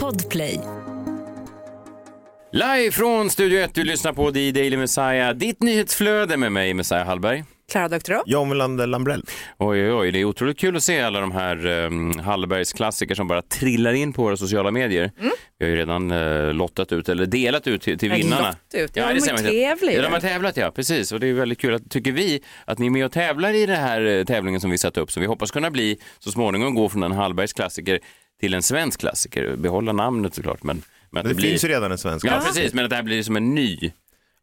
Podplay. Live från Studio 1, du lyssnar på The Daily Messiah, ditt nyhetsflöde med mig, Messiah Hallberg. Klara Doktorow. John Melander Lambrell. Oj, oj, oj, det är otroligt kul att se alla de här um, Hallbergs klassiker som bara trillar in på våra sociala medier. Vi har ju redan uh, lottat ut, eller delat ut till, till vinnarna. ut. Ja, det de tävlar ju. Ja, de har tävlat, ja, precis. Och det är väldigt kul, att, tycker vi, att ni är med och tävlar i den här eh, tävlingen som vi satte upp, som vi hoppas kunna bli så småningom gå från en Hallbergs klassiker till en svensk klassiker. Behålla namnet såklart, men, men Det, det, blir... finns ju redan en svensk. Ja, precis, men att det här blir som en ny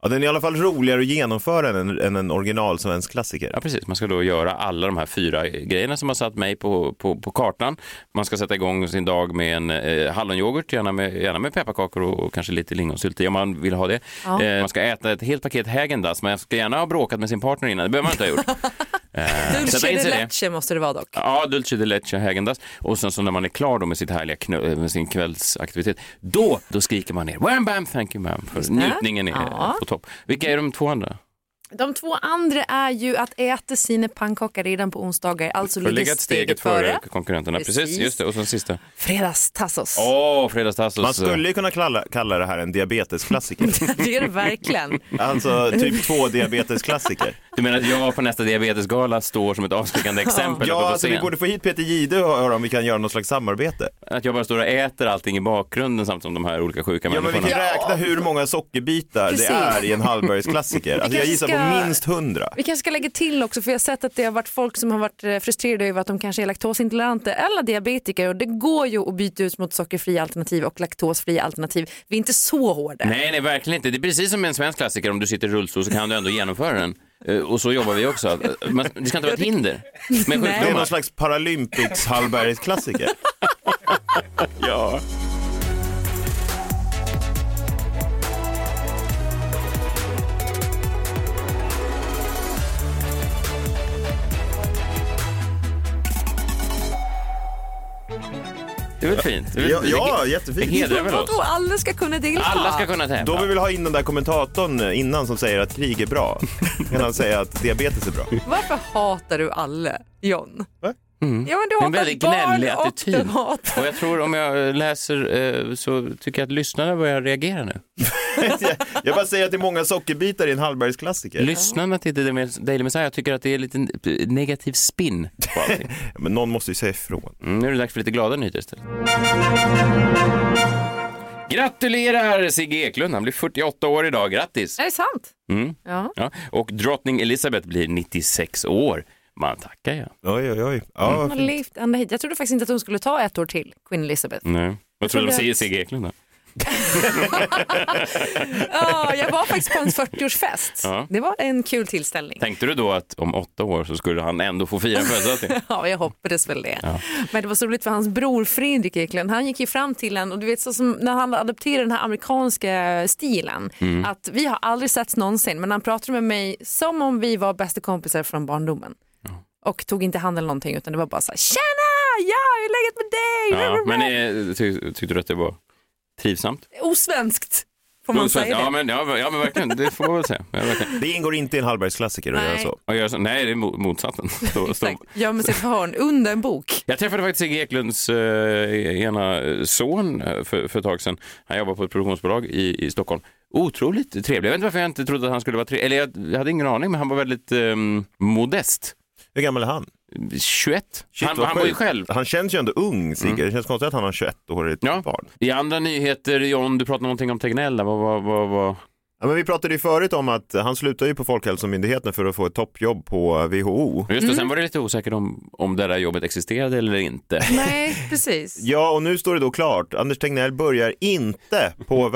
Ja, den är i alla fall roligare att genomföra än en, än en original svensk klassiker. Ja, precis. Man ska då göra alla de här fyra grejerna som har satt mig på, på, på kartan. Man ska sätta igång sin dag med en eh, hallonyoghurt, gärna med, gärna med pepparkakor och, och kanske lite lingonsylt i om man vill ha det. Eh, man ska äta ett helt paket Häagen-Dazs, man ska gärna ha bråkat med sin partner innan, det behöver man inte ha gjort. Eh, Dulce de leche måste det vara dock. Ja, Dulce de leche Häagen-Dazs. Och sen så när man är klar då med, sitt härliga knö- med sin kvällsaktivitet, då, då skriker man ner Wham bam, thank you ma'am, för njutningen är Ja. på topp. Vilka är de två andra? De två andra är ju att äta sina pannkakor redan på onsdagar, alltså ligga steget före konkurrenterna. Precis, Precis. just det. Och sen sista. Fredagstassos. Åh, fredagstassos. Man skulle ju kunna kalla, kalla det här en diabetesklassiker. Det är det verkligen. alltså typ två diabetesklassiker. Du menar att jag på nästa diabetesgala står som ett avskräckande exempel Ja, alltså vi borde få hit Peter Jihde och höra om vi kan göra något slags samarbete. Att jag bara står och äter allting i bakgrunden samtidigt som de här olika sjuka Ja, men vi människorna. kan räkna hur många sockerbitar Precis. det är i en Hallbergsklassiker. Alltså jag gissar på minst hundra. Vi kanske ska lägga till också, för jag har sett att det har varit folk som har varit eh, frustrerade över att de kanske är laktosintoleranta eller diabetiker och det går ju att byta ut mot sockerfria alternativ och laktosfria alternativ. Vi är inte så hårda. Nej, nej, verkligen inte. Det är precis som en svensk klassiker. Om du sitter i rullstol så kan du ändå genomföra den. Eh, Och så jobbar vi också. Eh, Man, det ska inte vara ett hinder. Det är någon slags Paralympics Hallbergsklassiker. Ja. Det är väl fint? Det är väl- Ja, det- ja Det jättefint. hedrar väl oss? Vadå, alla ska kunna delta? Alla ska kunna Då tävla. vill vi ha in den där kommentatorn innan som säger att krig är bra. Kan han säga att diabetes är bra? Varför hatar du alla, John? Va? Ja, men du hatar väldigt barn gnällig och attityd. du hatar... Och jag tror om jag läser eh, så tycker jag att lyssnarna börjar reagera nu. Jag bara säger att det är många sockerbitar i en Hallbergsklassiker. Lyssnarna till Daily Messiah tycker att det är lite negativ spin på allting. Men någon måste ju säga ifrån. Mm, nu är det dags för lite glada nyheter istället. Gratulerar Sigge Eklund, han blir 48 år idag, grattis! Är det sant? Mm. Ja. Ja. Och drottning Elizabeth blir 96 år. Man tackar ja. Oj, oj, oj. Ja, Hon har levt ända hit. Jag trodde faktiskt inte att hon skulle ta ett år till, Queen Elizabeth. Nej. Vad tror du att- Sigge Eklund då? Ja, jag var faktiskt på en 40-årsfest. Ja. Det var en kul tillställning. Tänkte du då att om åtta år så skulle han ändå få fira födelsedag? Ja, jag hoppades väl det. Men det var så roligt för hans bror Fredrik Eklund, han gick ju fram till en och du vet så som när han adopterade den här amerikanska stilen, Mm. att vi har aldrig setts någonsin men han pratade med mig som om vi var bästa kompisar från barndomen. Och tog inte hand eller någonting utan det var bara så här, tjena, ja, hur är läget med dig? Ja, men eh, ty, tyckte du att det var trivsamt? Osvenskt, får man säga ja, det? men, ja, men- ja, men verkligen, det får man väl säga. Ja. Det ingår inte i en Hallbergsklassiker att Nej. göra så. Och göra så, nej, det är mo- motsatsen. Stå, stå. Exakt, gömmer sig i ett hörn under en bok. Jag träffade faktiskt Sigge Eklunds eh, ena son eh, för, för ett tag sedan. Han jobbar på ett produktionsbolag i, i Stockholm. Otroligt trevlig. Jag vet inte varför jag inte trodde att han skulle vara trevlig. Eller jag, jag hade ingen aning, men han var väldigt ehm, modest. Hur gammal är han? 21. Shit, han han bor ju själv. Han känns ju ändå ung, Sigge. Det känns konstigt att han har 21-årigt Ja. barn. I andra nyheter, John, du pratade någonting om Tegnell. Vad, vad, vad, vad? Ja, men vi pratade ju förut om att han slutar ju på Folkhälsomyndigheten för att få ett toppjobb på WHO. Just det, sen var det lite osäkert om, om det där jobbet existerade eller inte. Nej, precis. Ja, och nu står det då klart. Anders Tegnell börjar inte på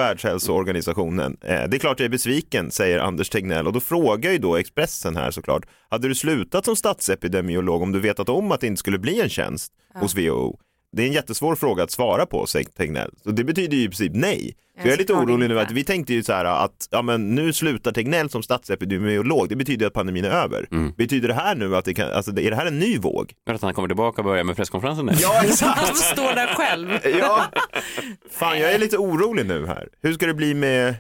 Världshälsoorganisationen. Eh, det är klart jag är besviken, säger Anders Tegnell. Och då frågar ju då Expressen här såklart. Hade du slutat som statsepidemiolog om du vetat om att det inte skulle bli en tjänst hos WHO? Det är en jättesvår fråga att svara på, säger Tegnell. Så det betyder ju i princip nej. Så jag är lite orolig nu att vi tänkte ju så här att ja, men nu slutar Tegnell som statsepidemiolog. Det betyder att pandemin är över. Betyder det här nu att det kan, alltså är det här en ny våg? Att han kommer tillbaka och börjar med presskonferensen nu. Ja, exakt. Han står där själv. Ja, fan jag är lite orolig nu här. Hur ska det bli med,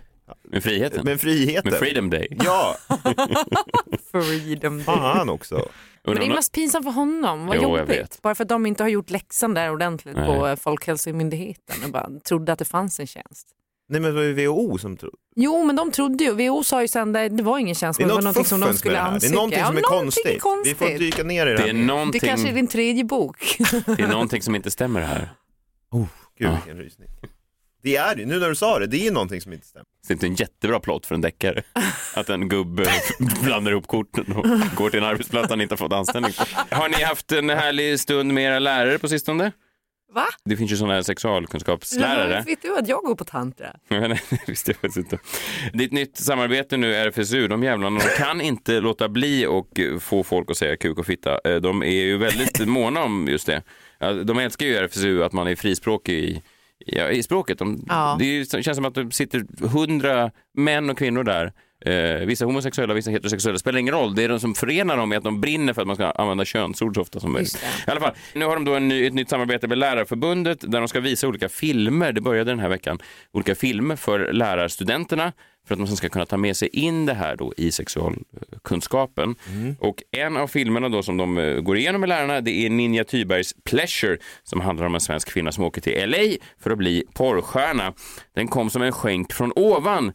Med friheten. med friheten? Med Freedom Day. Ja, Freedom Day. fan också. Men det är mest pinsamt för honom, vad Jo, jag jobbigt. vet. Bara för att de inte har gjort läxan där ordentligt Nej. på Folkhälsomyndigheten och bara trodde att det fanns en tjänst. Nej men det var ju WHO som trodde. Jo, men de trodde ju, WHO sa ju sen att det var ingen tjänst, Det är det var något någonting som de skulle det här. Det är ansöka. någonting Ja, som är någonting konstigt. konstigt. Vi får dyka ner i det Det är, Det någonting, kanske är din tredje bok. det är någonting som inte stämmer här. Oh, gud Ja. vilken rysning. Det är det, nu när du sa det, det är någonting som inte stämmer. Det är inte en jättebra plott för en deckare. Att en gubbe blandar ihop korten och går till en arbetsplats han inte har fått anställning på. Har ni haft en härlig stund med era lärare på sistone? Va? Det finns ju sådana här sexualkunskapslärare. Vet du att jag går på tantra? Nej, visste jag faktiskt inte. Det är ett nytt samarbete nu, RFSU. De jävlarna de kan inte låta bli och få folk att säga kuk och fitta. Eh, De är ju väldigt måna om just det. De älskar ju RFSU att man är frispråkig i, ja, i språket. De, Ja. Det är det känns som att det sitter hundra män och kvinnor där. Eh, vissa homosexuella, vissa heterosexuella. Spelar ingen roll. Det är de som förenar dem är att de brinner för att man ska använda könsord så ofta som möjligt. I alla fall, nu har de då en ny, ett nytt samarbete med Lärarförbundet där de ska visa olika filmer, det började den här veckan, olika filmer för lärarstudenterna för att man ska kunna ta med sig in det här då i sexualkunskapen. Och en av filmerna då som de eh, går igenom med lärarna det är Ninja Thybergs Pleasure som handlar om en svensk kvinna som åker till LA för att bli porrstjärna. Den kom som en skänk från ovan,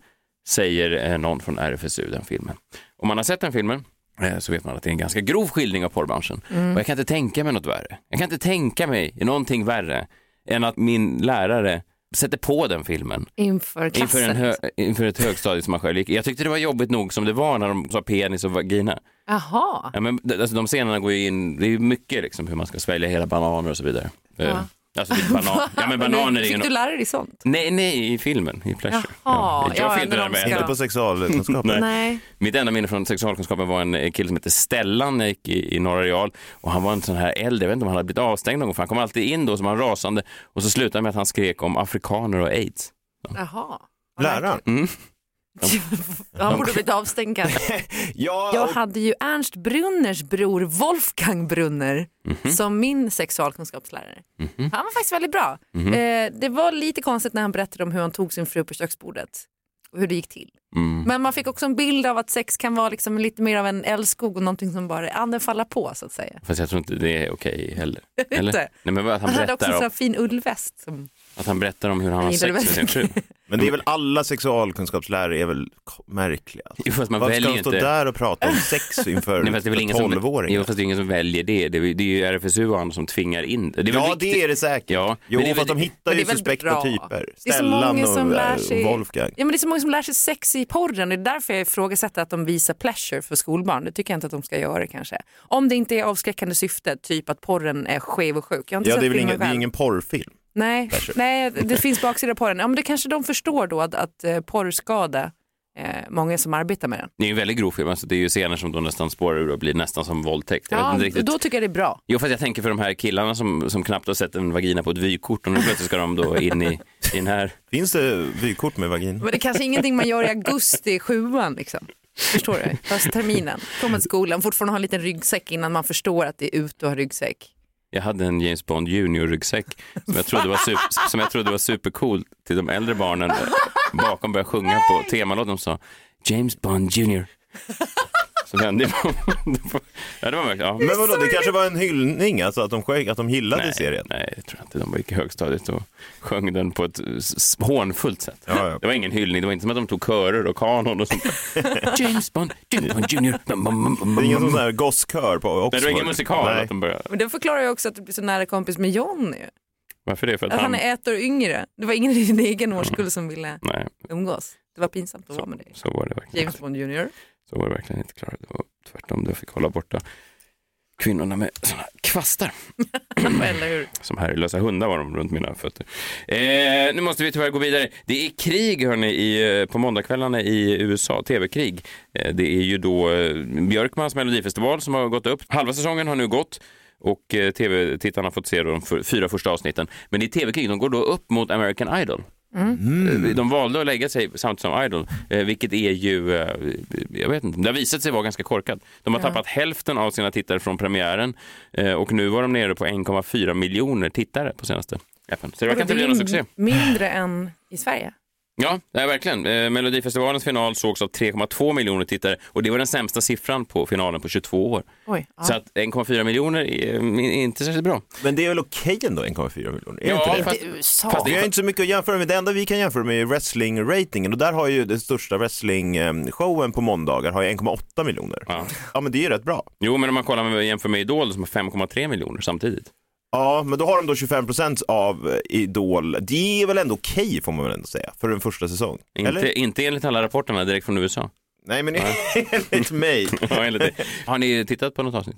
säger eh, någon från RFSU, den filmen. Om man har sett den filmen eh, så vet man att det är en ganska grov skildring av porrbranschen. Och jag kan inte tänka mig något värre. Jag kan inte tänka mig någonting värre än att min lärare sätter på den filmen Inför klassen. inför, en hö- inför ett högstadie som man själv gick. Jag tyckte det var jobbigt nog som det var när de sa penis och vagina. Jaha. Ja, men, alltså, de scenerna går ju in, det är mycket liksom, hur man ska svälja hela bananer och så vidare. Eh, Alltså, är banan, ja, men bananer är ju Fick du no- lära dig sånt? Nej, nej, i filmen, i Pleasure. Jaha, jag ja, fick inte när de ska- Inte på sexualkunskap. Nej. Nej. Mitt enda minne från sexualkunskapen var en kille som hette Stellan när jag gick i, i Norra Real och han var en sån här äldre, jag vet inte om han hade blivit avstängd någon gång för han kom alltid in då som han rasande och så slutade det med att han skrek om afrikaner och aids. Jaha. Läraren? Mm. Han borde blivit avstängd kanske. Ja, Jag hade ju Ernst Brunners bror Wolfgang Brunner Mhm. som min sexualkunskapslärare. Han var faktiskt väldigt bra. Eh, det var lite konstigt när han berättade om hur han tog sin fru på köksbordet och hur det gick till. Mm. Men man fick också en bild av att sex kan vara liksom lite mer av en älskog och någonting som bara anden faller på så att säga. Fast jag tror inte det är okej heller. Eller? Inte? Nej, men vad- att han, Han hade också en sån här om, fin ullväst. Som... att han berättar om hur han har sex med sin fru. Men det är väl alla sexualkunskapslärare är väl märkliga. Alltså. Jo, fast man Varför väljer ska ju de stå inte... där och prata om sex inför Nej, fast det är väl ingen som, 12-åringar? jo, fast det är ingen som väljer det. Det är, det är ju RFSU och andra som tvingar in det. det är väl ja, viktigt- det är det säkert. Ja, jo, men det är fast väl- de hittar Men det ju är väl suspekta bra. typer. Det är så Stellan många och som lär äh, sig- Wolfgang. Ja, men det är så många som lär sig sex i porren. Det är därför jag ifrågasätter att de visar pleasure för skolbarn. Det tycker jag inte att de ska göra kanske. Om det inte är avskräckande syfte, typ att porren är skev och sjuk. Jag har inte Ja, sett det är väl filmen ingen, det är själv. ingen porrfilm. Nej, nej, det finns baksida på den. Ja, men det kanske de förstår då att, att eh, porr skada eh, många som arbetar med den. Det är ju en väldigt grov film. Alltså, det är ju scener som då nästan spårar ur och blir nästan som våldtäkt. Jag vet Ja, inte riktigt. då tycker jag det är bra. Jo, fast jag tänker för de här killarna som, som knappt har sett en vagina på ett vykort och nu plötsligt ska de då in i, i den här. Finns det vykort med vagin? Men det är kanske ingenting man gör i augusti i sjuan. Liksom. Förstår du? Höstterminen. Kommer till skolan, fortfarande har en liten ryggsäck innan man förstår att det är ute och har ryggsäck. Jag hade en James Bond junior-ryggsäck som jag trodde var, super, som jag trodde var supercool till de äldre barnen bakom började sjunga på temalåten. De sa James Bond junior. Så vände jag mig om. Ja, det var verkligen, ja. Men vadå, det kanske var en hyllning, alltså att de, sjöng, att de gillade Nej, serien? nej, jag tror inte. De gick i högstadiet och sjöng den på ett hånfullt sätt. Ja, ja. Det var ingen hyllning, det var inte som att de tog körer och kanon och sånt. James Bond, James Bond bum, Det är ingen sån här gosskör på Oxford? Nej, det var ingen musikal. Nej. Att de började. Men det förklarar ju också att du blir så nära kompis med John. Ju. Varför det? För att Att han han... är ett år yngre. Det var ingen i din egen årskull som ville Nej, umgås. Det var pinsamt att vara så, med dig. så var det verkligen. James Bond Jr. Så var det verkligen inte Klara. Det var tvärtom. Jag fick hålla borta kvinnorna med här kvastar. Eller hur? Som herrelösa hundar var de runt mina fötter. Eh, nu måste vi tyvärr gå vidare. Det är krig hörni, i, eh, på måndagskvällarna i USA, tv-krig. Eh, det är ju då eh, Björkmans melodifestival som har gått upp. Halva säsongen har nu gått och eh, tv-tittarna har fått se de fyra första avsnitten. Men det är tv-krig, de går då upp mot American Idol. Eh, De valde att lägga sig samtidigt som Idol, eh, vilket är ju, eh, jag vet inte, det har visat sig vara ganska korkat. De har tappat hälften av sina tittare från premiären eh, och nu var de nere på 1,4 miljoner tittare på senaste appen. Så det verkar inte bli någon succé. Mindre än i Sverige. Ja, nej, verkligen. Eh, Melodifestivalens final sågs av 3,2 miljoner tittare och det var den sämsta siffran på finalen på 22 år. Oj, ja. Så att 1,4 miljoner är är inte särskilt bra. Men det är väl okej ändå 1,4 miljoner? Är Ja, inte det? fast- Inte USA. fast Vi har inte så mycket att jämföra med. Det enda vi kan jämföra med är wrestling-ratingen och där har ju den största wrestling-showen på måndagar har ju 1,8 miljoner. Ja. Ja men det är ju rätt bra. Jo, men om man kollar med, jämför med Idol som har 5,3 miljoner samtidigt. Ja, men då har de då 25% av eh, Idol. Det är väl ändå okej får man väl ändå säga för en första säsong? Eller? Inte, inte enligt alla rapporterna direkt från USA. Nej men enligt mig. Ja, enligt det. Har ni tittat på något avsnitt?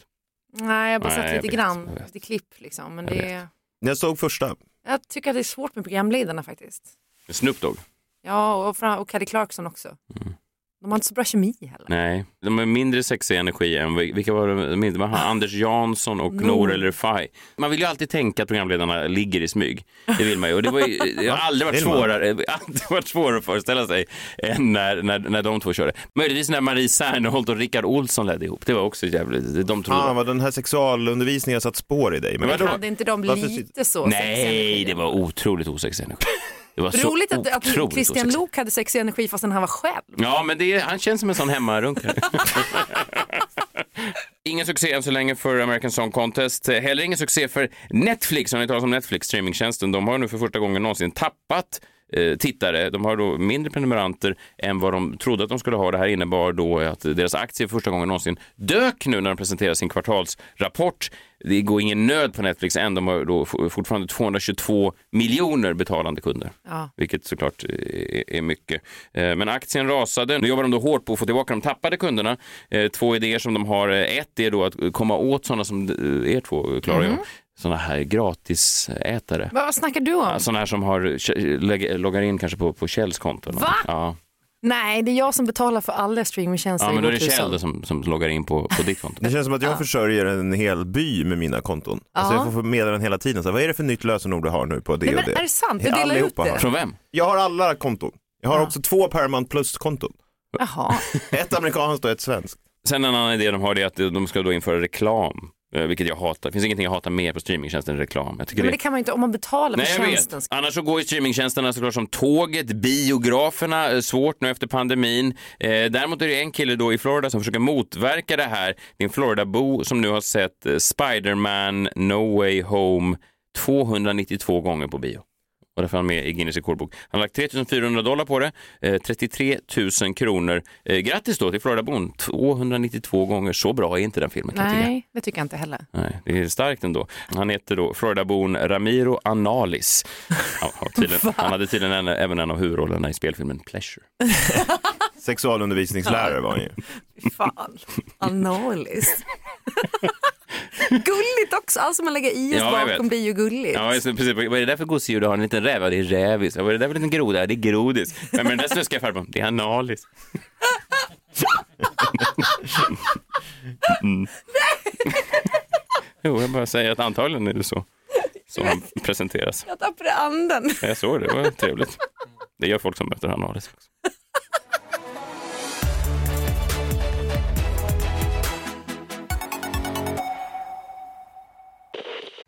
Nej, jag har bara sett lite vet, grann, lite klipp liksom. Men Jag det är, Jag såg första. jag tycker att det är svårt med programledarna faktiskt. Snoop Dogg? Ja, och, och Kelly Clarkson också. Mm. De har inte så bra kemi heller. Nej, de är mindre sexig energi än vil- vilka var det? Mindre, man har Anders Jansson och Nour. Nour El Refai. Man vill ju alltid tänka att programledarna ligger i smyg. Det vill man ju. Och det, var ju, det har aldrig varit svårare, aldrig varit svårare att föreställa sig än när, när, när de två körde. Möjligtvis när Marie Serneholt och Rickard Olsson ledde ihop. Det var också jävligt, de trodde... Fan vad den här sexualundervisningen har satt spår i dig. Men Men? Hade inte de lite så Nej, det var otroligt osexig energi. Det var så Roligt att, att otroligt Christian. Lok hade sexig energi fastän han var själv. Ja, men det är, han känns som en sån hemmarunkare. ingen succé än så länge för American Song Contest. Heller ingen succé för Netflix. Har ni talat om Netflix, streamingtjänsten? De har nu för första gången någonsin tappat tittare. De har då mindre prenumeranter än vad de trodde att de skulle ha. Det här innebar då att deras aktie för första gången någonsin dök nu när de presenterar sin kvartalsrapport. Det går ingen nöd på Netflix än. De har då fortfarande 222 miljoner betalande kunder Ja. vilket såklart är är mycket. Eh, Men aktien rasade. Nu jobbar de då hårt på att få tillbaka de tappade kunderna. Eh, Två idéer som de har. Eh, Ett är då att komma åt sådana som eh, er två, Klara jag. Sådana här gratisätare. Vad, vad snackar du om? Sådana här som har, loggar in kanske på, på Kjells konto. Va? Ja. Nej, det är jag som betalar för alla streamingtjänster ja, men då är det. Kjell som, som loggar in på, på ditt konto. Det känns som att jag försörjer en hel by med mina konton. Alltså Ja. jag får meddelanden hela tiden. Så här, vad är det för nytt lösenord du har nu på det Nej, och men det? är det sant? Du delar ut Allihopa det? har. Från vem? Jag har alla konton. Jag har Ja. också två Paramount Plus-konton. Jaha. Ett amerikanskt och ett svenskt. Sen en annan idé de har det är att de ska då införa reklam. Eh, Vilket jag hatar. Det finns ingenting jag hatar mer på streamingtjänsten än reklam. Jag tycker Men det kan man ju inte om man betalar Nej, för jag tjänsten. vet. Annars så går ju streamingtjänsterna såklart som tåget, biograferna, eh, svårt nu efter pandemin. Eh, däremot är det en kille då i Florida som försöker motverka det här. Det är en Florida-bo som nu har sett eh, Spider-Man No Way Home 292 gånger på bio. Och därför är han med i Guinness rekordbok. Han har lagt 3 400 dollar på det, eh, 33 000 kronor. Eh, grattis då till Floridabon, 292 gånger. Så bra är inte den filmen. Nej, det tycker jag inte heller. Nej, det är starkt ändå. Han heter då Floridabon Ramiro Analis. Ja, tydligen, han hade tydligen en, även en av huvudrollerna i spelfilmen Pleasure. Sexualundervisningslärare var han ju. Fan, analist. gulligt också, allt som man lägger i Ja, jag bakom blir ju gulligt. Ja, just precis. Vad är det där för gosedjur du har? En liten räv? Ja, det är rävis. Ja, Vad är det där för liten groda? Ja, det är grodis. Vem är den där sluskiga farbrorn? Det är Analis. Mm. Jo, jag bara säger att antagligen är det så. Så han presenteras. Jag tappade anden. Jag såg det, det var trevligt. Det gör folk som möter Analis också.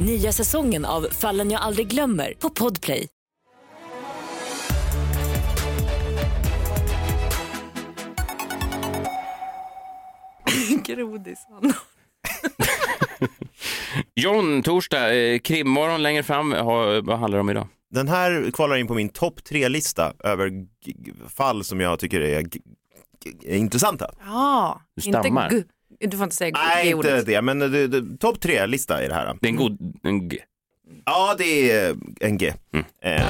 Nya säsongen av Fallen jag aldrig glömmer på Podplay. Grodis. John, torsdag, eh, krimmorgon längre fram. Har, vad handlar det om idag? Den här kvalar in på min topp tre-lista över g- g- fall som jag tycker är g- g- är intressanta. Ja, Du inte stammar. gu. Du får inte säga. Nej, det inte det, men det, det, topp tre-lista är det här. Det är en god... En, g- Ja, det är en G. Mm. Eh,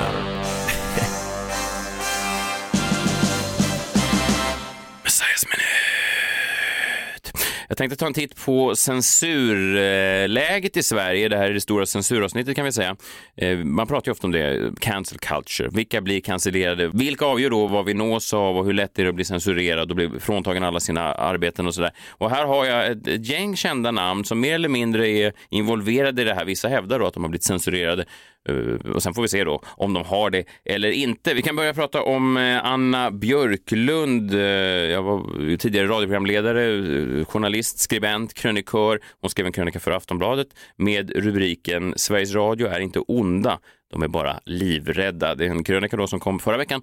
Jag tänkte ta en titt på censurläget i Sverige. Det här är det stora censuravsnittet kan vi säga. Eh, man pratar ju ofta om det, cancel culture. Vilka blir cancellerade? Vilka avgör då vad vi nås av och hur lätt är det att bli censurerad och bli fråntagen alla sina arbeten och sådär. Och här har jag ett gäng kända namn som mer eller mindre är involverade i det här. Vissa hävdar då att de har blivit censurerade Eh, och sen får vi se då om de har det eller inte. Vi kan börja prata om eh, Anna Björklund. Eh, jag var tidigare radioprogramledare, journalist, skribent, krönikör. Hon skrev en krönika för Aftonbladet med rubriken Sveriges Radio är inte onda. De är bara livrädda. Det är en krönika då som kom förra veckan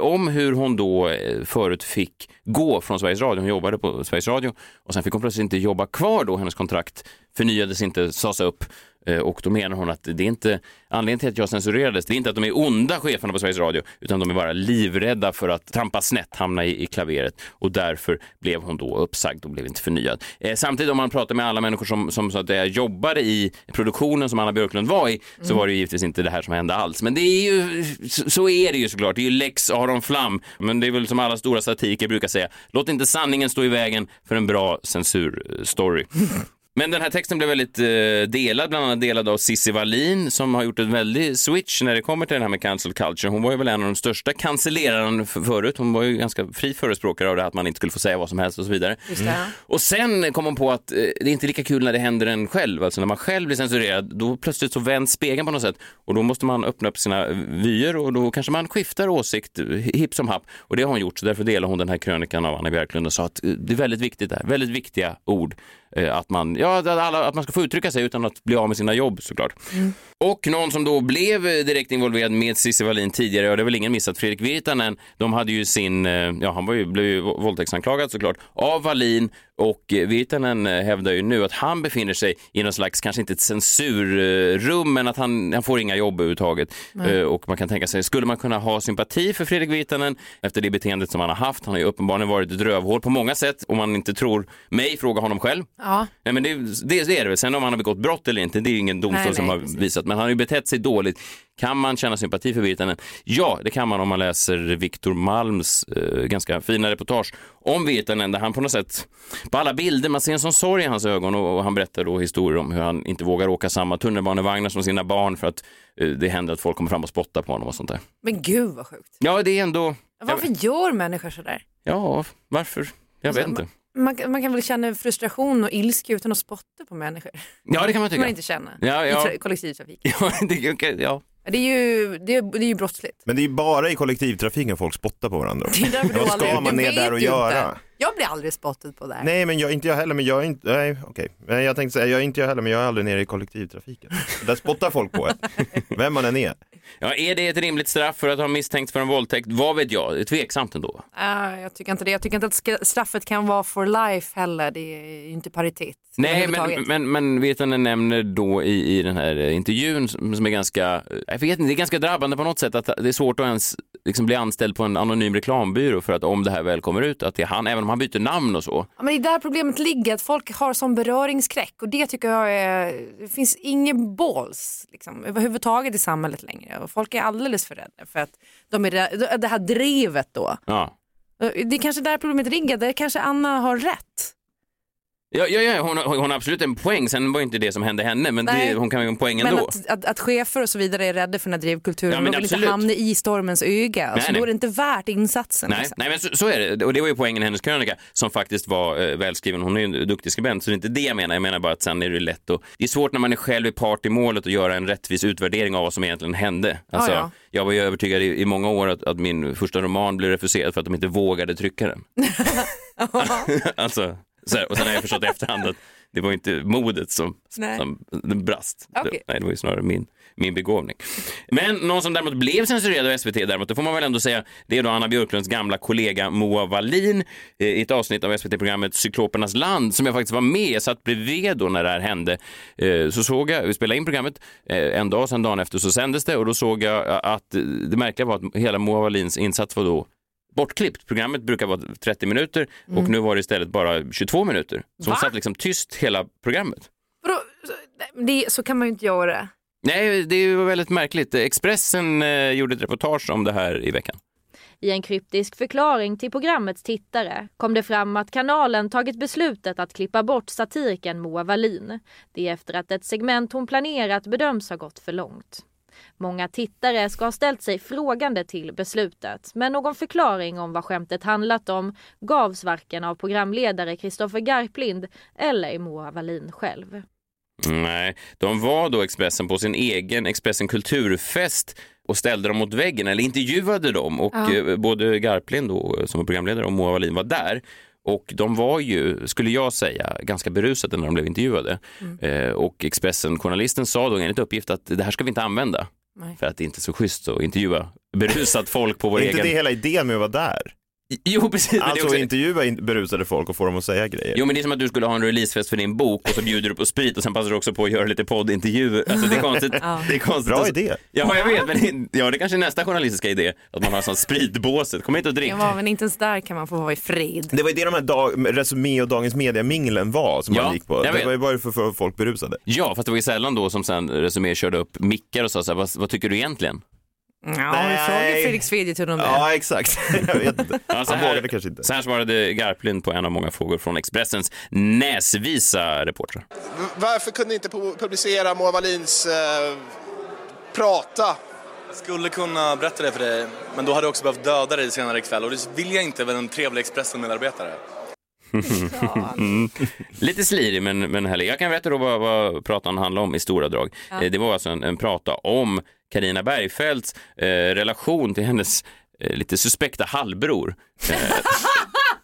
om hur hon då förut fick gå från Sveriges Radio. Hon jobbade på Sveriges Radio och sen fick hon plötsligt inte jobba kvar då. Hennes kontrakt förnyades inte, sades upp Eh, och då menar hon att det är inte anledningen till att jag censurerades, det är inte att de är onda cheferna på Sveriges Radio, utan de är bara livrädda för att trampa snett, hamna i, i klaveret och därför blev hon då uppsagd och blev inte förnyad. Eh, samtidigt om man pratar med alla människor som, som så att säga, jobbade i produktionen som Anna Björklund var i, så mm. var det givetvis inte det här som hände alls. Men det är ju, så, så är det ju såklart, det är ju lex Aron Flam, men det är väl som alla stora satiriker brukar säga, låt inte sanningen stå i vägen för en bra censurstory. Men den här texten blev väldigt eh, delad, bland annat delad av Cissi Wallin som har gjort en väldig switch när det kommer till det här med cancel culture. Hon var ju väl en av de största cancellerarna förut. Hon var ju ganska fri förespråkare av det att man inte skulle få säga vad som helst och så vidare. Mm. Och sen kom hon på att eh, det är inte lika kul när det händer en själv. Alltså när man själv blir censurerad, då plötsligt så vänds spegeln på något sätt och då måste man öppna upp sina vyer och då kanske man skiftar åsikt hipp som happ. Och det har hon gjort, så därför delar hon den här krönikan av Anna Björklund och sa att eh, det är väldigt viktigt där, väldigt viktiga ord Eh, Eh, att man, ja, alla, att man ska få uttrycka sig utan att bli av med sina jobb såklart. Mm. Och någon som då blev eh, direkt involverad med Cissi Wallin tidigare, och det är väl ingen missat, Fredrik Virtanen, de hade ju sin, eh, ja han var ju, blev ju våldtäktsanklagad såklart, av Wallin och Virtanen hävdar ju nu att han befinner sig i någon slags, kanske inte ett censurrum, men att han, han får inga jobb överhuvudtaget. Mm. Och man kan tänka sig, skulle man kunna ha sympati för Fredrik Virtanen efter det beteendet som han har haft? Han har ju uppenbarligen varit ett rövhål på många sätt. Om man inte tror mig, fråga honom själv. Ja. Nej, men det, det, det är det väl. Sen om han har begått brott eller inte, det är ingen domstol nej, som har precis. visat. Men han har ju betett sig dåligt. Kan man känna sympati för Virtanen? Ja, det kan man om man läser Viktor Malms eh, ganska fina reportage om Virtanen där han på något sätt, på alla bilder, man ser en sån sorg i hans ögon och, och han berättar då historier om hur han inte vågar åka samma tunnelbanevagnar som sina barn för att eh, det händer att folk kommer fram och spottar på honom och sånt där. Men gud vad sjukt. Ja, det är ändå... Varför jag... gör människor sådär? Ja, varför? Jag alltså, vet inte. Man, man, kan väl känna frustration och ilska utan att spotta på människor? Ja, det kan man tycka. man inte känna ja, ja. i kollektivtrafik. Ja, det, ja. Det är ju, det är, det är ju brottsligt. Men det är bara i kollektivtrafiken folk spottar på varandra. Vad ska man ner där och göra? Jag blir aldrig spottad på där. Nej, men jag, inte jag heller, men jag är inte, nej okej. Okay. Jag tänkte säga, jag är inte jag heller, men jag är aldrig nere i kollektivtrafiken. Där spottar folk på en, vem man än är. Ja, är det ett rimligt straff för att ha misstänkts för en våldtäkt? Vad vet jag? Det är tveksamt ändå. Uh, jag tycker inte det. Jag tycker inte att straffet kan vara for life heller. Det är inte paritet. Nej, men, men, men Virtanen nämner då i, i den här intervjun som är ganska, jag vet inte, det är ganska drabbande på något sätt att det är svårt att ens liksom bli anställd på en anonym reklambyrå för att om det här väl kommer ut att det är han, även om han byter namn och så. Ja, men det är där problemet ligger, att folk har sån beröringsskräck och det tycker jag är, det finns ingen balls liksom, överhuvudtaget i samhället längre och folk är alldeles för rädda för att de är det här drevet då. Ja. Det är kanske där problemet ligger, där kanske Anna har rätt. Ja, ja, ja hon, hon har absolut en poäng. Sen var inte det som hände henne, men det, hon kan ju en poäng ändå. Men att, att, att chefer och så vidare är rädda för den här drivkulturen, ja, de vill inte hamna i stormens öga. Nej, så nej. då är det inte värt insatsen. Nej, liksom. nej men så, så, är det. Och det var ju poängen i hennes krönika som faktiskt var eh, välskriven. Hon är ju en duktig skribent, så det är inte det jag menar. Jag menar bara att sen är det lätt och det är svårt när man är själv i part i målet att göra en rättvis utvärdering av vad som egentligen hände. Alltså, ja, ja. Jag var ju övertygad i, i många år att, att, min första roman blev refuserad för att de inte vågade trycka den. alltså, så här, och sen har jag förstått i efterhand att det var inte modet som, som brast. Okay. Nej, det var ju snarare min, min begåvning. Men någon som däremot blev censurerad av SVT, däremot, det får man väl ändå säga, det är då Anna Björklunds gamla kollega Moa Wallin eh, i ett avsnitt av SVT-programmet Cyklopernas land som jag faktiskt var med, jag satt bredvid då när det här hände. Eh, så såg jag, vi spelade in programmet eh, en dag, sen dagen efter så sändes det och då såg jag att det märkliga var att hela Moa Wallins insats var då bortklippt. Programmet brukar vara 30 minuter och mm. nu var det istället bara 22 minuter. Så hon satt liksom tyst hela programmet. Vadå? Det, så kan man ju inte göra. Nej, det var väldigt märkligt. Expressen eh, gjorde ett reportage om det här i veckan. I en kryptisk förklaring till programmets tittare kom det fram att kanalen tagit beslutet att klippa bort satirikern Moa Wallin. Det är efter att ett segment hon planerat bedöms ha gått för långt. Många tittare ska ha ställt sig frågande till beslutet men någon förklaring om vad skämtet handlat om gavs varken av programledare Kristoffer Garplind eller Moa Wallin själv. Nej, de var då Expressen på sin egen Expressen kulturfest och ställde dem mot väggen eller intervjuade dem och ja. Eh, både Garplind då, som var programledare och Moa Wallin var där. Och de var ju, skulle jag säga, ganska berusade när de blev intervjuade. Mm. Eh, och Expressen-journalisten sa då enligt uppgift att det här ska vi inte använda. Nej. För att det inte är så schysst att intervjua berusat folk på vår egen... Är inte det hela idén med att vara där? Jo, precis. Alltså också... intervjua berusade folk och få dem att säga grejer. Jo, men det är som att du skulle ha en releasefest för din bok och så bjuder du på sprit och sen passar du också på att göra lite poddintervjuer. Alltså det är konstigt. ja. det är konstigt. Bra idé. Ja, jag vet, men ja, det kanske är nästa journalistiska idé, att man har sånt spritbåset. Kom hit och drick. Ja, men inte ens där kan man få vara i frid. Det var ju det de här dag, Resumé och Dagens Media-minglen var som ja, man gick på. Det var ju bara för att få folk berusade. Ja, fast det var ju sällan då som sen Resumé körde upp mickar och sa så här, vad, vad tycker du egentligen? Ja, vi frågar Fredrik Svedjetun om det. Ja, exakt. Jag vet inte. Ja, Han vågade kanske inte. Så här svarade Garplind på en av många frågor från Expressens näsvisa reportrar. Varför kunde ni inte publicera Moa Wallins eh, prata? Jag skulle kunna berätta det för dig, men då hade jag också behövt döda dig senare ikväll och det vill jag inte med en trevlig Expressen-medarbetare. mm. Lite slirig men, men härlig. Jag kan berätta då vad, vad pratan handlade om i stora drag. Ja. Eh, det var alltså en, en prata om Karina Bergfeldts eh, relation till hennes eh, lite suspekta halvbror. Eh,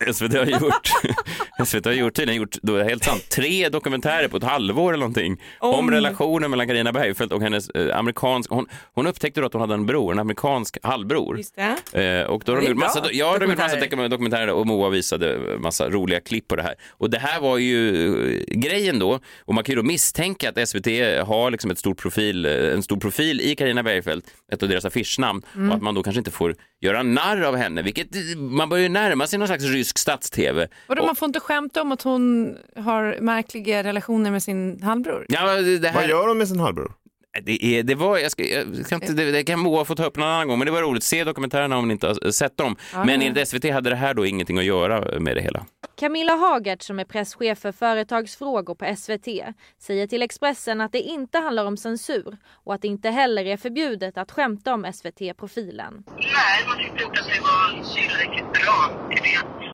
Eh, SVT har gjort, SVT har gjort tydligen gjort, då, helt sant, tre dokumentärer på ett halvår eller någonting om, om relationen mellan Carina Bergfeldt och hennes eh, amerikansk, hon, hon upptäckte då att hon hade en bror, en amerikansk halvbror. Just det. Eh, och då har de gjort massa, ja, de gjort massa dokumentärer och Moa visade massa roliga klipp på det här. Och det här var ju eh, grejen då, och man kan ju då misstänka att SVT har liksom ett stort profil, eh, en stor profil i Carina Bergfeldt, ett av deras affischnamn, mm. och att man då kanske inte får göra narr av henne, vilket man börjar närma sig någon slags rysk stats-tv. Och då man får inte skämta om att hon har märkliga relationer med sin halvbror? Ja, det här... Vad gör hon med sin halvbror? Det, är, det var, jag ska, jag ska inte, det, det kan Moa få ta upp någon annan gång, men det var roligt. Se dokumentärerna om ni inte har sett dem. Aha. Men enligt SVT hade det här då ingenting att göra med det hela. Camilla Hagert som är presschef för företagsfrågor på SVT säger till Expressen att det inte handlar om censur och att det inte heller är förbjudet att skämta om SVT-profilen. Nej, man tyckte inte att det var tillräckligt bra till det.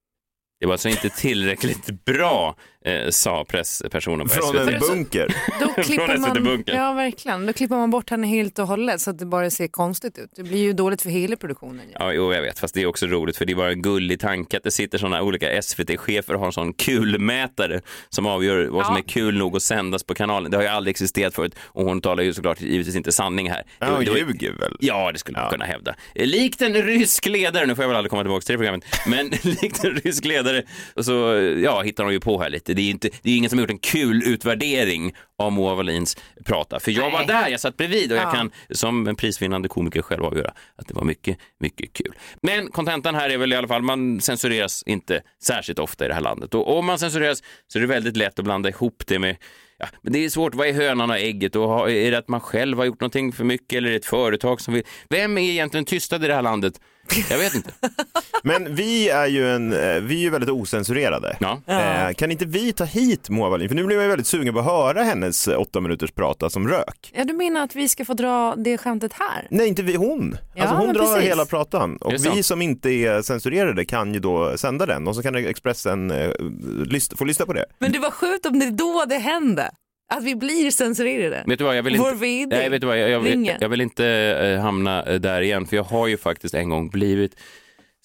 Det var alltså inte tillräckligt bra, eh, sa presspersonen på Från SVT. Från en bunker. Då klipper man, ja, verkligen. Då klipper man bort henne helt och hållet så att det bara ser konstigt ut. Det blir ju dåligt för hela produktionen. Ja, ja jo, jag vet. Fast det är också roligt för det var en gullig tanke att det sitter sådana olika SVT-chefer och har en sån kulmätare som avgör vad som ja. är kul nog att sändas på kanalen. Det har ju aldrig existerat förut och hon talar ju såklart givetvis inte sanning här. Ja, hon ljuger väl? Ja, det skulle man kunna hävda. Likt en rysk ledare, nu får jag väl aldrig komma tillbaka till det programmet, men likt en rysk ledare så ja, hittar de ju på här lite. Det är, inte, det är ingen som har gjort en kul utvärdering av Moa Wallins prata. För jag Nej. var där, jag satt bredvid och jag kan som en prisvinnande komiker själv avgöra att det var mycket, mycket kul. Men kontentan här är väl i alla fall, man censureras inte särskilt ofta i det här landet. Och om man censureras så är det väldigt lätt att blanda ihop det med Ja, men det är svårt, vad är hönan och ägget? Och är det att man själv har gjort någonting för mycket eller är det ett företag som vill? Vem är egentligen tystad i det här landet? Jag vet inte. Men vi är ju en, eh, vi är ju väldigt osensurerade. Ja. Eh, kan inte vi ta hit Moa Wallin? För nu blir jag väldigt sugen på att höra hennes åtta minuters prata som rök. Ja, du menar att vi ska få dra det skämtet här? Nej, inte vi, hon. Ja, alltså hon drar precis. hela pratan. Och vi som inte är censurerade kan ju då sända den och så kan Expressen eh, få lyssna på det. Men det var sjukt om det då det hände. Att vi blir censurerade. Vet du vad, jag vill inte, nej, vet du vad, jag, jag, vill, jag vill inte äh, hamna äh, där igen, för jag har ju faktiskt en gång blivit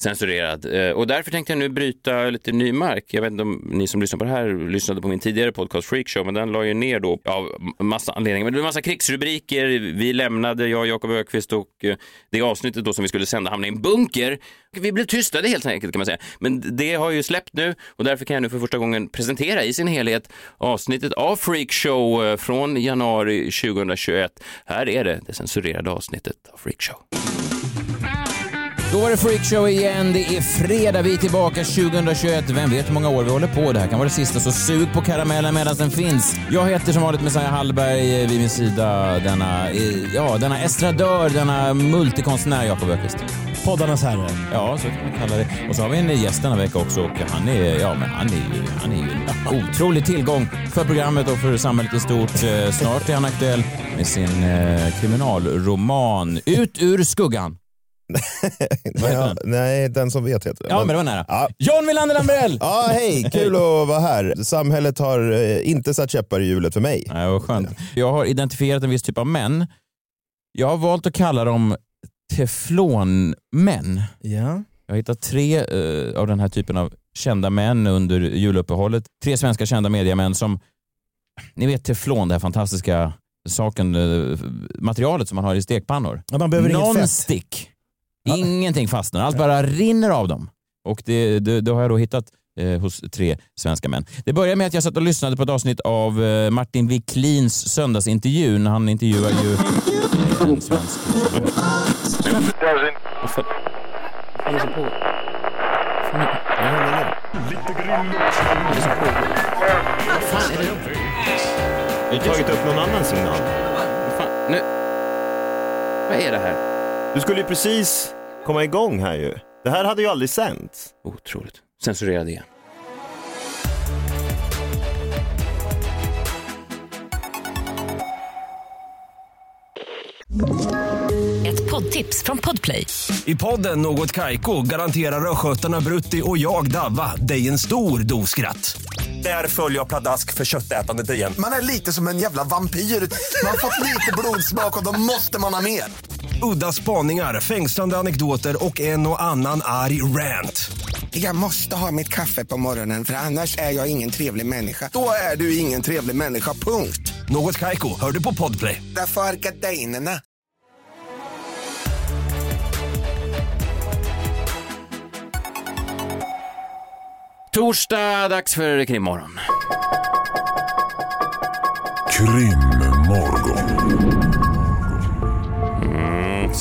censurerad. Eh, och därför tänkte jag nu bryta lite ny mark. Jag vet inte om ni som lyssnar på det här lyssnade på min tidigare podcast Freakshow, men den la ju ner då av massa anledningar. Men det var massa krigsrubriker. Vi lämnade, jag och Jakob Ökvist och eh, det avsnittet då som vi skulle sända hamnade i en bunker. Vi blev tystade helt enkelt kan man säga. Men det har ju släppt nu och därför kan jag nu för första gången presentera i sin helhet avsnittet av Freakshow eh, från januari 2021. Här är det, det censurerade avsnittet av Freakshow. Då var det Freakshow igen. Det är fredag. Vi är tillbaka 2021. Vem vet hur många år vi håller på. Det här kan vara det sista, så sug på karamellen medan den finns. Jag heter som vanligt Messiah Hallberg. Vid min sida denna, ja, denna estradör, denna multikonstnär Jakob Öqvist. Poddarnas herre. Ja, så kan man kalla det. Och så har vi en gäst denna vecka också och han är, ja, men han är ju, han är ju en otrolig tillgång för programmet och för samhället i stort. Eh, Snart är han aktuell med sin eh, kriminalroman Ut ur skuggan. Heter den? Nej, den som vet heter den. Ja, men det var nära. Ja. John Wilander Lambrell! Ja, hej, kul att vara här. Samhället har eh, inte satt käppar i hjulet för mig. Nej, vad skönt. Jag har identifierat en viss typ av män. Jag har valt att kalla dem teflonmän. Ja. Jag har hittat tre eh, av den här typen av kända män under juluppehållet. Tre svenska kända mediamän som, ni vet teflon, det här fantastiska saken, eh, materialet som man har i stekpannor. Ja, man behöver. Non-stick. Ingenting fastnar, allt bara rinner av dem. Och det, det, det har jag då hittat eh, hos tre svenska män. Det börjar med att jag satt och lyssnade på ett avsnitt av eh, Martin Wiklins söndagsintervju när han intervjuar ju en svensk... Du har tagit upp någon annan signal. Vad fan, nu... Vad är det här? Du skulle ju precis komma igång här ju. Det här hade ju aldrig sänts. Otroligt. Censurera det. Ett poddtips från Podplay. I podden Något Kaiko garanterar östgötarna Brutti och jag, Davva, dig en stor dos skratt. Där följer jag pladask för köttätandet igen. Man är lite som en jävla vampyr. Man har fått lite blodsmak och då måste man ha mer. Udda spaningar, fängslande anekdoter och en och annan arg rant. Jag måste ha mitt kaffe på morgonen för annars är jag ingen trevlig människa. Då är du ingen trevlig människa, punkt. Något Kaiko, hör du på Podplay. Därför är gardinerna. Torsdag, dags för krimmorgon. Krimmorgon.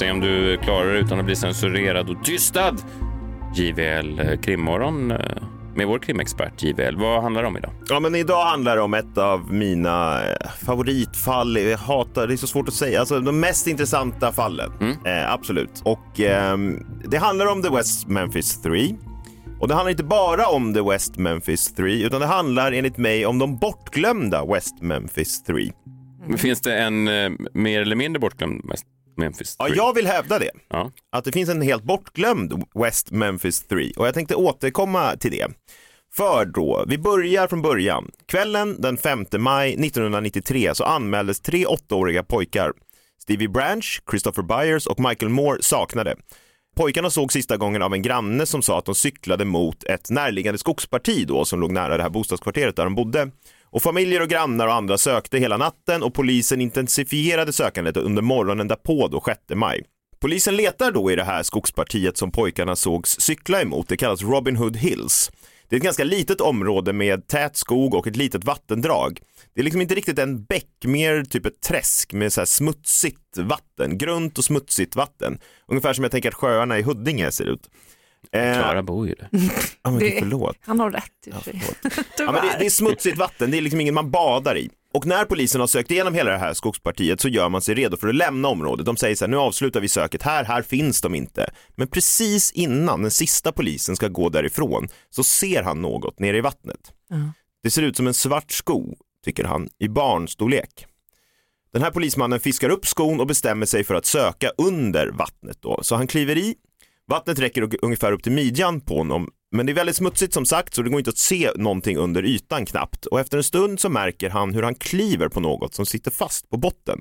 Mm, se om du klarar det utan att bli censurerad och tystad. JVL eh, krimmorgon eh, med vår krimexpert JVL. Vad handlar det om idag? Ja, men idag handlar det om ett av mina eh, favoritfall. Jag hatar, det är så svårt att säga. Alltså de mest intressanta fallen. Eh, absolut. Och ehm, det handlar om The West Memphis 3. Och det handlar inte bara om The West Memphis 3, utan det handlar enligt mig om de bortglömda West Memphis 3. Finns det en eh, mer eller mindre bortglömd Memphis? Ja, 3? jag vill hävda det. Ja. Att det finns en helt bortglömd West Memphis 3 och jag tänkte återkomma till det. För då, vi börjar från början. Kvällen den 5 maj 1993 så anmäldes tre åttaåriga pojkar. Stevie Branch, Christopher Byers och Michael Moore saknade. Pojkarna såg sista gången av en granne som sa att de cyklade mot ett närliggande skogsparti då som låg nära det här bostadskvarteret där de bodde. Och familjer och grannar och andra sökte hela natten och polisen intensifierade sökandet under morgonen därpå då 6 maj. Polisen letar då i det här skogspartiet som pojkarna sågs cykla emot. Det kallas Robin Hood Hills. Det är ett ganska litet område med tät skog och ett litet vattendrag. Det är liksom inte riktigt en bäck, mer typ ett träsk med så här smutsigt vatten, grunt och smutsigt vatten. Ungefär som jag tänker att sjöarna i Huddinge ser ut. Eh, Klara bor ju där. Ja, men gud, förlåt. Han har rätt i och sig. Ja, men det, det är smutsigt vatten, det är liksom inget man badar i. Och när polisen har sökt igenom hela det här skogspartiet så gör man sig redo för att lämna området. De säger så här, nu avslutar vi söket här, här finns de inte. Men precis innan den sista polisen ska gå därifrån så ser han något nere i vattnet. Det ser ut som en svart sko, tycker han, i barnstorlek. Den här polismannen fiskar upp skon och bestämmer sig för att söka under vattnet då. Så han kliver i, vattnet räcker ung- ungefär upp till midjan på honom, men det är väldigt smutsigt som sagt så det går inte att se någonting under ytan knappt. Och efter en stund så märker han hur han kliver på något som sitter fast på botten.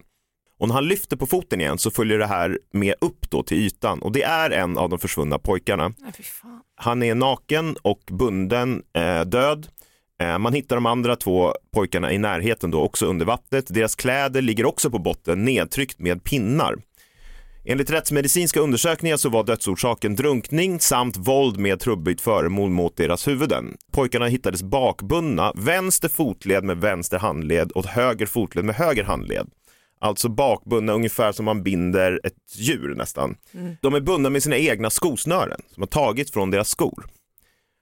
Och när han lyfter på foten igen så följer det här med upp då till ytan och det är en av de försvunna pojkarna. Han är naken och bunden, eh, död. Eh, man hittar de andra två pojkarna i närheten då också under vattnet. Deras kläder ligger också på botten nedtryckt med pinnar. Enligt rättsmedicinska undersökningar så var dödsorsaken drunkning samt våld med trubbigt föremål mot deras huvuden. Pojkarna hittades bakbundna, vänster fotled med vänster handled och höger fotled med höger handled. Alltså bakbundna ungefär som man binder ett djur nästan. Mm. De är bundna med sina egna skosnören som har tagits från deras skor.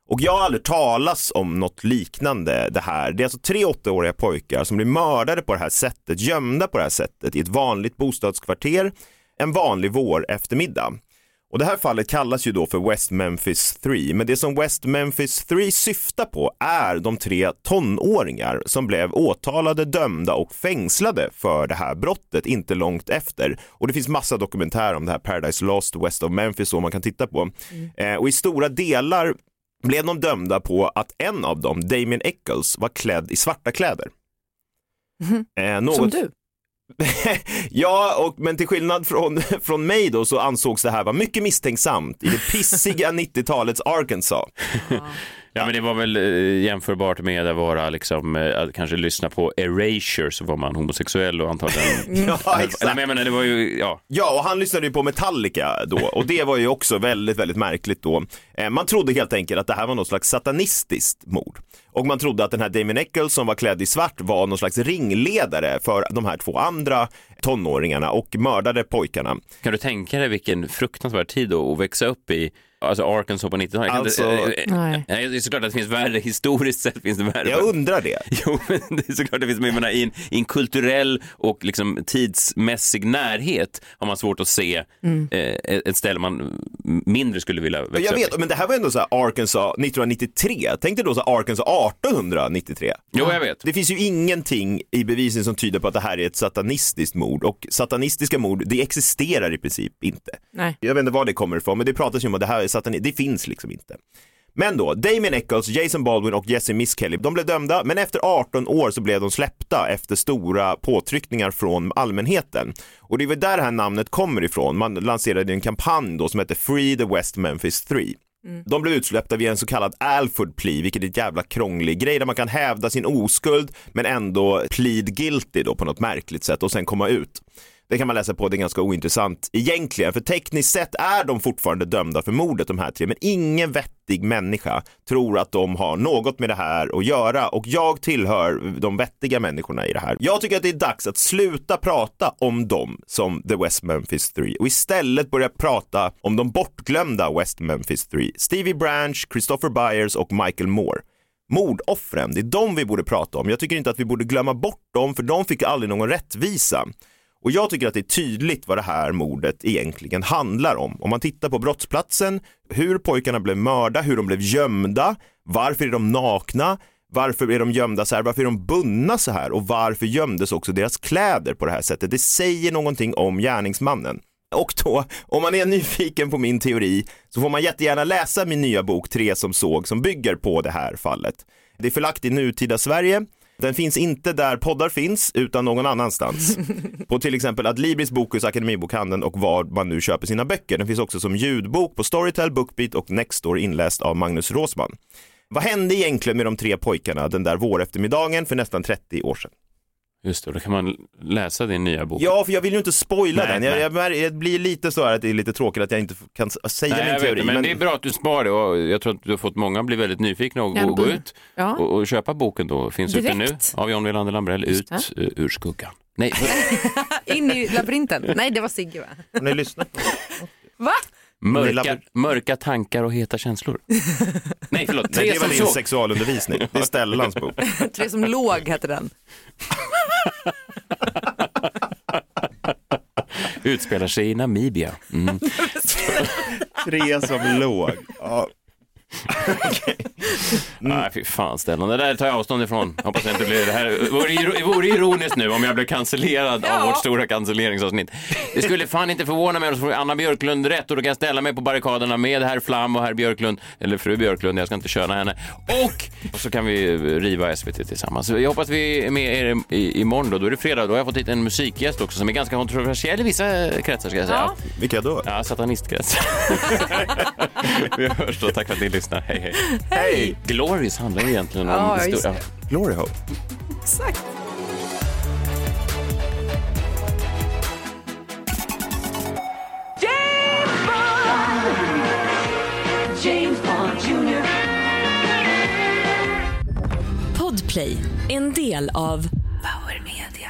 Och jag har aldrig talas om något liknande det här. Det är alltså tre åttaåriga pojkar som blir mördade på det här sättet, gömda på det här sättet i ett vanligt bostadskvarter en vanlig vår eftermiddag. Och det här fallet kallas ju då för West Memphis 3, men det som West Memphis 3 syftar på är de tre tonåringar som blev åtalade, dömda och fängslade för det här brottet inte långt efter. Och det finns massa dokumentärer om det här Paradise Lost, West of Memphis som man kan titta på. Eh, och i stora delar blev de dömda på att en av dem, Damien Eccles, var klädd i svarta kläder. Eh, något... Som du. ja, och, men till skillnad från, från mig då så ansågs det här vara mycket misstänksamt i det pissiga 90-talets Arkansas. Ja, men det var väl eh, jämförbart med att vara liksom, eh, att kanske lyssna på Erasure så var man homosexuell och antagligen... Ja, exakt. Eller, men menar, det var ju, ja. Ja, och han lyssnade ju på Metallica då och det var ju också väldigt, väldigt märkligt då. Eh, Man trodde helt enkelt att det här var något slags satanistiskt mord. Och man trodde att den här Damien Eccles som var klädd i svart var någon slags ringledare för de här två andra tonåringarna och mördade pojkarna. Kan du tänka dig vilken fruktansvärd tid då att växa upp i Alltså Arkansas på 90-talet. Jag kan Alltså- inte- eh, Nej. Nej, det är såklart att det finns värre, historiskt sett finns det värre. Jag undrar det. Jo, men det är såklart det finns, men jag menar, i, en, i en kulturell och liksom tidsmässig närhet har man svårt att se Mm. eh, ett ställe man mindre skulle vilja växa Jag upp vet, i. men det här var ändå så här Arkansas 1993. Tänk dig då så här Arkansas 1893. Jo, jag vet. Det finns ju ingenting i bevisning som tyder på att det här är ett satanistiskt mord och satanistiska mord, det existerar i princip inte. Nej. Jag vet inte var det kommer ifrån, men det pratas ju om att det här är satanistiskt, det finns liksom inte. Men då, Damien Eccles, Jason Baldwin och Jesse Miskelly, de blev dömda, men efter 18 år så blev de släppta efter stora påtryckningar från allmänheten. Och det är väl där det här namnet kommer ifrån. Man lanserade en kampanj då som hette Free the West Memphis 3. De blev utsläppta via en så kallad Alford plea, vilket är ett jävla krånglig grej där man kan hävda sin oskuld men ändå plead guilty då på något märkligt sätt och sen komma ut. Det kan man läsa på, det är ganska ointressant egentligen, för tekniskt sett är de fortfarande dömda för mordet de här tre, men ingen vettig människa tror att de har något med det här att göra och jag tillhör de vettiga människorna i det här. Jag tycker att det är dags att sluta prata om dem som The West Memphis 3 och istället börja prata om de bortglömda West Memphis 3. Stevie Branch, Christopher Byers och Michael Moore. Mordoffren, det är de vi borde prata om. Jag tycker inte att vi borde glömma bort dem för de fick aldrig någon rättvisa. Och jag tycker att det är tydligt vad det här mordet egentligen handlar om. Om man tittar på brottsplatsen, hur pojkarna blev mörda, hur de blev gömda, varför är de nakna, varför är de gömda så här, varför är de bundna så här och varför gömdes också deras kläder på det här sättet. Det säger någonting om gärningsmannen. Och då, om man är nyfiken på min teori så får man jättegärna läsa min nya bok Tre som såg som bygger på det här fallet. Det är förlagt i nutida Sverige. Den finns inte där poddar finns utan någon annanstans. På till exempel Adlibris, Bokus, Akademibokhandeln och var man nu köper sina böcker. Den finns också som ljudbok på Storytel, Bookbeat och Nextdoor inläst av Magnus Råsman. Vad hände egentligen med de tre pojkarna den där våreftermiddagen för nästan 30 år sedan? Just det, då kan man läsa din nya bok. Ja, för jag vill ju inte spoila Nej, den. Jag, jag, jag blir lite så här att det är lite tråkigt att jag inte kan säga Nej, min teori. det, men, det är bra att du spar det och jag tror att du har fått många bli väldigt nyfikna och gå, gå ut Ja. och, och köpa boken då. Finns ute nu av John Wilander Lambrell, Ut eh, ur skuggan. Nej, In i labyrinten. Nej, det var Sigge va? Har ni lyssnat? Va? Mörka, mörka tankar och heta känslor. Nej, förlåt. Nej, Tre det var som din såg. sexualundervisning. Det är Stellans bok. Tre som låg hette den. Utspelar sig i Namibia. Mm. Tre som låg. Ja. Nej, fy fan Stellan. Det där tar jag avstånd ifrån. Hoppas jag inte blir det här. Det vore, iro- vore ironiskt nu om jag blev cancellerad av vårt stora cancelleringsavsnitt. Det skulle fan inte förvåna mig om får Anna Björklund rätt och då kan jag ställa mig på barrikaderna med herr Flam och herr Björklund, eller fru Björklund, jag ska inte köna henne. Och, och så kan vi riva SVT tillsammans. Jag hoppas vi är med er i- imorgon då. Då är det fredag. Då har jag fått hit en musikgäst också som är ganska kontroversiell i vissa kretsar ska jag säga. Vilka då? Ja, satanistkretsar. vi hörs då. Tack för att ni lyssnade. Hej, hej. Hej! Glories handlar egentligen om... Ja, histor- just det. Glory Hole. Exakt. James Bond Jr. Podplay, en del av Power Media.